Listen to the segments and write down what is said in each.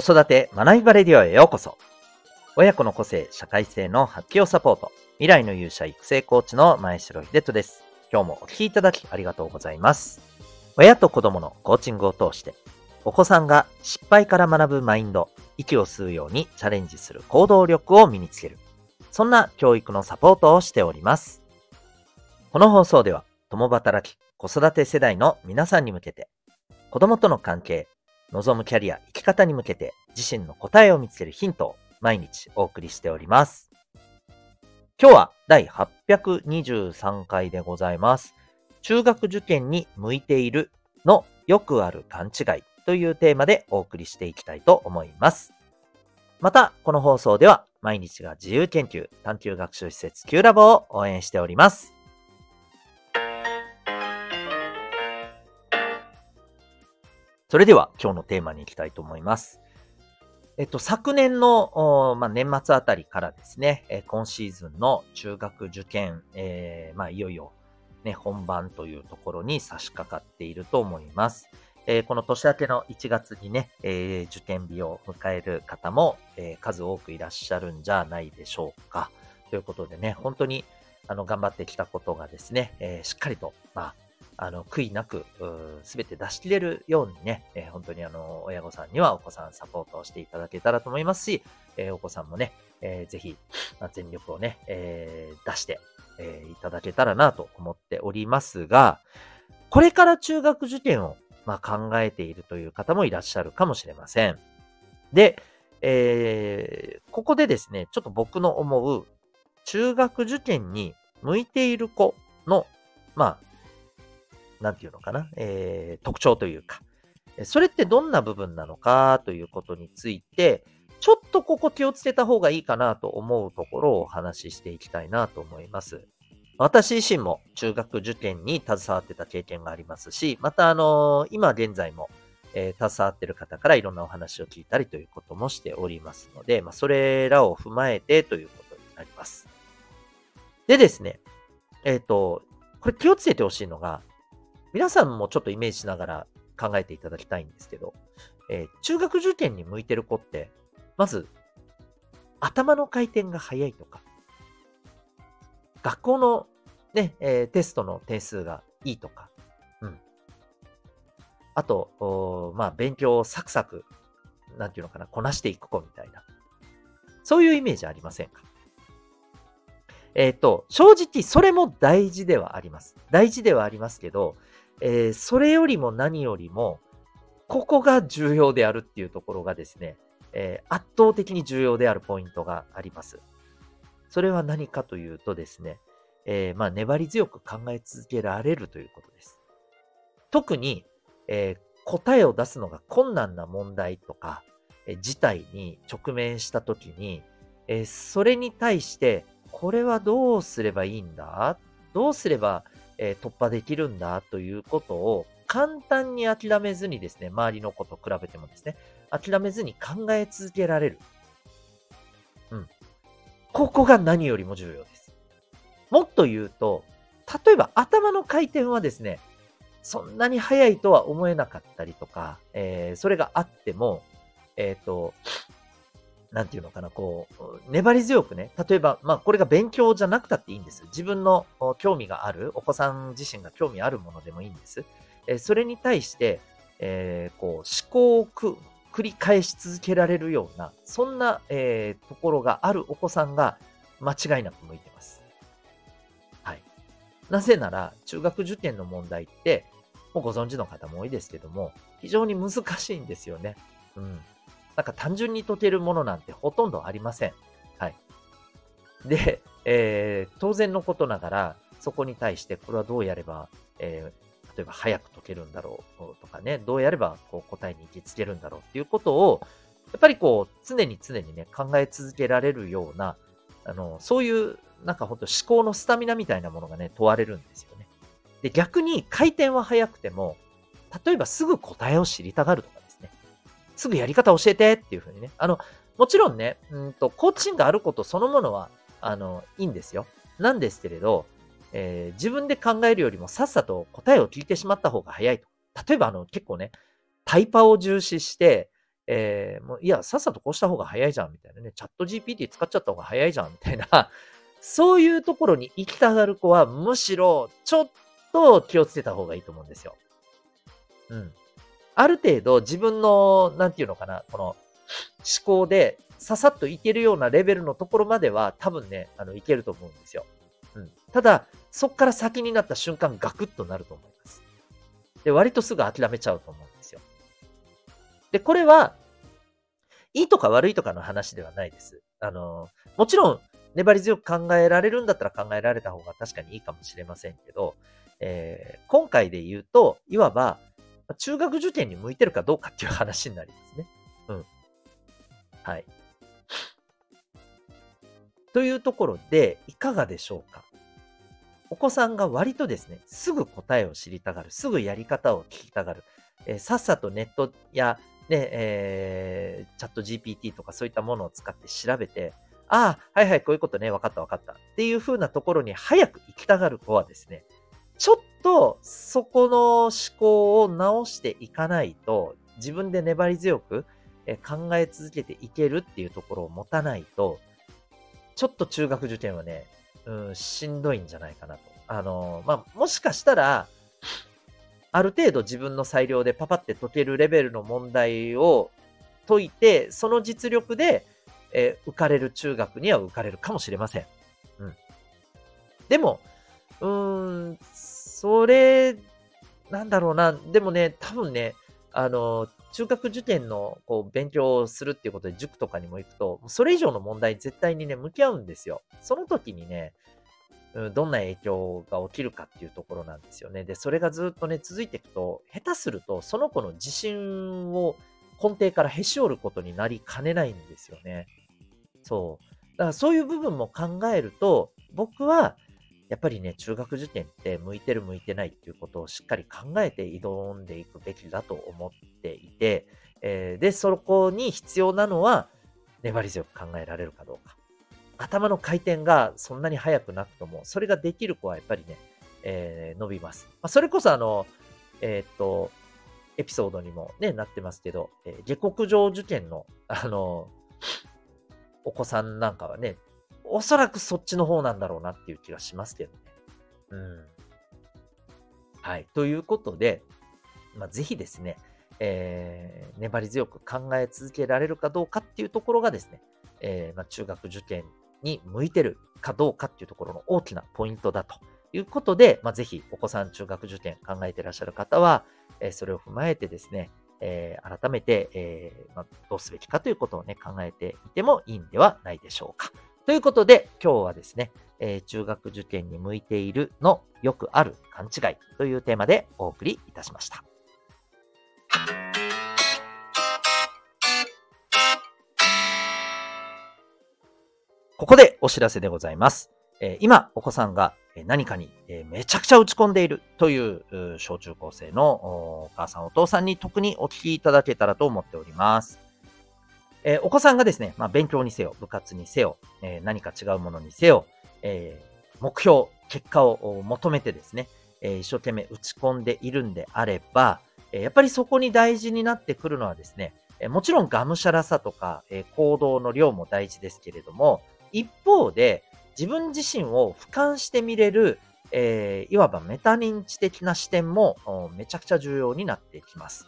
子育て学びバレディオへようこそ。親子の個性、社会性の発揮をサポート。未来の勇者育成コーチの前城秀人です。今日もお聴きいただきありがとうございます。親と子供のコーチングを通して、お子さんが失敗から学ぶマインド、息を吸うようにチャレンジする行動力を身につける。そんな教育のサポートをしております。この放送では、共働き、子育て世代の皆さんに向けて、子供との関係、望むキャリア、生き方に向けて自身の答えを見つけるヒントを毎日お送りしております。今日は第823回でございます。中学受験に向いているのよくある勘違いというテーマでお送りしていきたいと思います。また、この放送では毎日が自由研究探究学習施設 Q ラボを応援しております。それでは今日のテーマに行きたいと思います。えっと、昨年の、まあ、年末あたりからですね、え今シーズンの中学受験、えー、まあ、いよいよ、ね、本番というところに差し掛かっていると思います。えー、この年明けの1月にね、えー、受験日を迎える方も、え、数多くいらっしゃるんじゃないでしょうか。ということでね、本当にあの頑張ってきたことがですね、えしっかりと、まあ、あの、悔いなく、すべて出し切れるようにね、えー、本当にあの、親御さんにはお子さんサポートをしていただけたらと思いますし、えー、お子さんもね、えー、ぜひ、まあ、全力をね、えー、出して、えー、いただけたらなと思っておりますが、これから中学受験を、まあ、考えているという方もいらっしゃるかもしれません。で、えー、ここでですね、ちょっと僕の思う中学受験に向いている子の、まあ、なんていうのかな、えー、特徴というか、それってどんな部分なのかということについて、ちょっとここ気をつけた方がいいかなと思うところをお話ししていきたいなと思います。私自身も中学受験に携わってた経験がありますし、またあの今現在も、えー、携わってる方からいろんなお話を聞いたりということもしておりますので、まあ、それらを踏まえてということになります。でですね、えっ、ー、と、これ気をつけてほしいのが、皆さんもちょっとイメージしながら考えていただきたいんですけど、えー、中学受験に向いてる子って、まず、頭の回転が速いとか、学校のね、えー、テストの点数がいいとか、うん。あと、まあ、勉強をサクサク、なんていうのかな、こなしていく子みたいな。そういうイメージありませんか？えっ、ー、と、正直それも大事ではあります。大事ではありますけど、えー、それよりも何よりも、ここが重要であるっていうところがですね、えー、圧倒的に重要であるポイントがあります。それは何かというとですね、えー、まあ、粘り強く考え続けられるということです。特に、え答えを出すのが困難な問題とか、え事態に直面したときに、えそれに対して、これはどうすればいいんだ？どうすればえー、突破できるんだということを簡単に諦めずにですね、周りの子と比べてもですね、諦めずに考え続けられる。うん。ここが何よりも重要です。もっと言うと、例えば頭の回転はですね、そんなに速いとは思えなかったりとか、えー、それがあっても、えっ、ー、と、なんていうのかな、こう、粘り強くね、例えば、まあ、これが勉強じゃなくたっていいんです。自分の興味がある、お子さん自身が興味あるものでもいいんです。えそれに対して、えー、こう、思考を繰り返し続けられるような、そんな、えー、ところがあるお子さんが間違いなく向いてます。はい。なぜなら、中学受験の問題って、もうご存知の方も多いですけども、非常に難しいんですよね。うん。なんか単純に解けるものなんてほとんどありません。はい。で、えー、当然のことながら、そこに対してこれはどうやれば、えー、例えば早く解けるんだろうとかね、どうやればこう答えに行きつけるんだろうっていうことを、やっぱりこう、常に常にね、考え続けられるような、あの、そういう、なんか本当思考のスタミナみたいなものがね、問われるんですよね。で、逆に回転は速くても、例えばすぐ答えを知りたがると、すぐやり方教えてっていうふうにね。あの、もちろんね、うんと、コーチンがあることそのものは、あの、いいんですよ。なんですけれど、えー、自分で考えるよりもさっさと答えを聞いてしまった方が早いと。例えば、あの、結構ね、タイパを重視して、えー、もう、いや、さっさとこうした方が早いじゃん、みたいなね。チャット GPT 使っちゃった方が早いじゃん、みたいな。そういうところに行きたがる子は、むしろ、ちょっと気をつけた方がいいと思うんですよ。うん。ある程度自分の、なんていうのかな、この思考でささっといけるようなレベルのところまでは多分ね、あの、いけると思うんですよ。うん。ただ、そっから先になった瞬間ガクッとなると思います。で、割とすぐ諦めちゃうと思うんですよ。で、これは、いいとか悪いとかの話ではないです。あの、もちろん、粘り強く考えられるんだったら考えられた方が確かにいいかもしれませんけど、えー、今回で言うと、いわば、中学受験に向いてるかどうかっていう話になりますね。うん。はい。というところで、いかがでしょうか？お子さんが割とですね、すぐ答えを知りたがる、すぐやり方を聞きたがる、えー、さっさとネットや、ね、えー、チャット GPT とかそういったものを使って調べて、ああ、はいはい、こういうことね、分かった分かった。っていう風なところに早く行きたがる子はですね、ちょっとそこの思考を直していかないと、自分で粘り強く考え続けていけるっていうところを持たないと、ちょっと中学受験はね、うん、しんどいんじゃないかなと。あの、まあ、もしかしたら、ある程度自分の裁量でパパって解けるレベルの問題を解いて、その実力で、え、浮かれる中学には浮かれるかもしれません。うん。でも、うーん、それ、なんだろうな。でもね、多分ね、あの、中学受験のこう勉強をするっていうことで塾とかにも行くと、それ以上の問題絶対にね、向き合うんですよ。その時にね、どんな影響が起きるかっていうところなんですよね。で、それがずっとね、続いていくと、下手すると、その子の自信を根底からへし折ることになりかねないんですよね。そう。だからそういう部分も考えると、僕は、やっぱりね、中学受験って向いてる向いてないっていうことをしっかり考えて挑んでいくべきだと思っていて、えー、で、そこに必要なのは、粘り強く考えられるかどうか。頭の回転がそんなに速くなくとも、それができる子はやっぱりね、えー、伸びます。まあ、それこそあの、えー、っと、エピソードにもね、なってますけど、えー、下克上受験の、あの、お子さんなんかはね、おそらくそっちの方なんだろうなっていう気がしますけどね。うん。はい。ということで、まあ、ぜひですね、えー、粘り強く考え続けられるかどうかっていうところがですね、えー、まあ、中学受験に向いてるかどうかっていうところの大きなポイントだということで、まあ、ぜひお子さん中学受験考えてらっしゃる方は、えー、それを踏まえてですね、えー、改めて、えまあ、どうすべきかということをね、考えてみてもいいんではないでしょうか。ということで、今日はですね、えー、中学受験に向いているのよくある勘違いというテーマでお送りいたしました。ここでお知らせでございます。えー、今、お子さんが何かにめちゃくちゃ打ち込んでいるという小中高生のお母さんお父さんに特にお聞きいただけたらと思っております。えー、お子さんがですね、まあ、勉強にせよ、部活にせよ、えー、何か違うものにせよ、えー、目標、結果を求めてですね、え一生懸命打ち込んでいるんであれば、えやっぱりそこに大事になってくるのはですね、えもちろんがむしゃらさとか、え行動の量も大事ですけれども、一方で自分自身を俯瞰してみれる、えいわばメタ認知的な視点もめちゃくちゃ重要になってきます。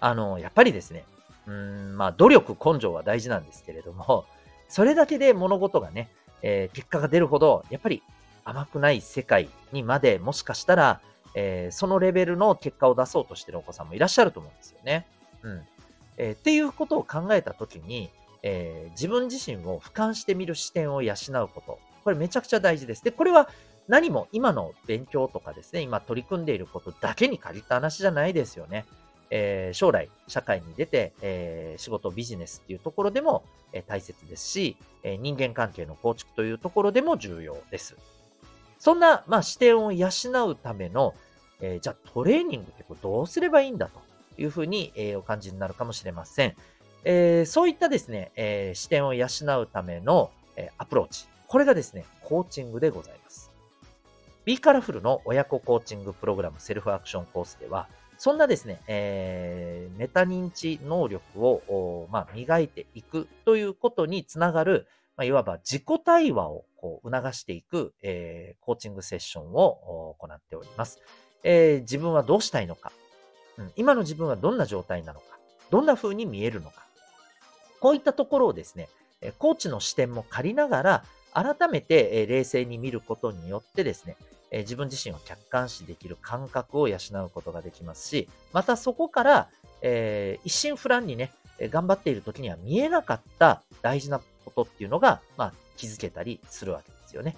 あの、やっぱりですね、うん、まあ、努力、根性は大事なんですけれども、それだけで物事がね、えー、結果が出るほど、やっぱり甘くない世界にまでもしかしたら、えー、そのレベルの結果を出そうとしてるお子さんもいらっしゃると思うんですよね。うん。えー、っていうことを考えたときに、えー、自分自身を俯瞰してみる視点を養うこと。これめちゃくちゃ大事です。で、これは何も今の勉強とかですね、今取り組んでいることだけに限った話じゃないですよね。えー、将来社会に出て、えー、仕事、ビジネスっていうところでも、えー、大切ですし、え人間関係の構築というところでも重要です。そんな、まあ、視点を養うための、えじゃあトレーニングってこれどうすればいいんだというふうに、えお感じになるかもしれません。えそういったですね、え視点を養うための、えアプローチ。これがですね、コーチングでございます。B カラフルの親子コーチングプログラムセルフアクションコースでは、そんなですね、えー、メタ認知能力を、まあ、磨いていくということにつながる、まあ、いわば自己対話をこう促していく、えー、コーチングセッションを行っております。えー、自分はどうしたいのか、うん、今の自分はどんな状態なのか、どんな風に見えるのか。こういったところをですね、コーチの視点も借りながら、改めて冷静に見ることによってですね、自分自身を客観視できる感覚を養うことができますし、またそこから、えー、一心不乱にね、頑張っている時には見えなかった大事なことっていうのが、まあ、気づけたりするわけですよね。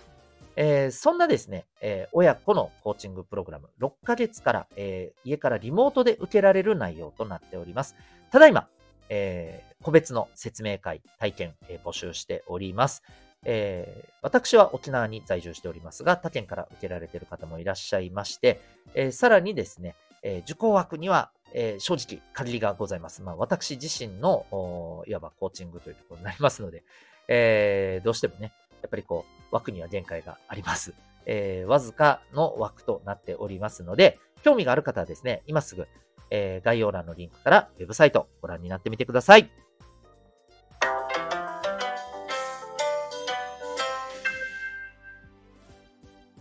えー、そんなですね、えー、親子のコーチングプログラム、6ヶ月から、えー、家からリモートで受けられる内容となっております。ただいま、え個別の説明会、体験、え募集しております。えー、私は沖縄に在住しておりますが、他県から受けられている方もいらっしゃいまして、えー、さらにですね、えー、受講枠には、え正直限りがございます。まあ、私自身の、いわばコーチングというところになりますので、えどうしてもね、やっぱりこう、枠には限界があります。えわずかの枠となっておりますので、興味がある方はですね、今すぐ、え概要欄のリンクからウェブサイトをご覧になってみてください。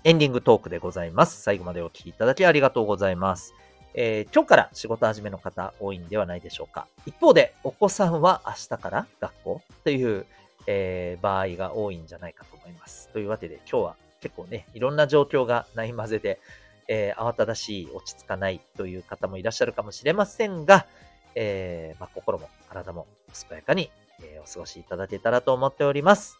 エンディングトークでございます。最後までお聴きいただきありがとうございます。えー、今日から仕事始めの方多いんではないでしょうか。一方で、お子さんは明日から学校という、えー、場合が多いんじゃないかと思います。というわけで、今日は結構ね、いろんな状況がない混ぜで、えー、慌ただしい、落ち着かないという方もいらっしゃるかもしれませんが、え、まあ、心も体も健やかに、え、お過ごしいただけたらと思っております。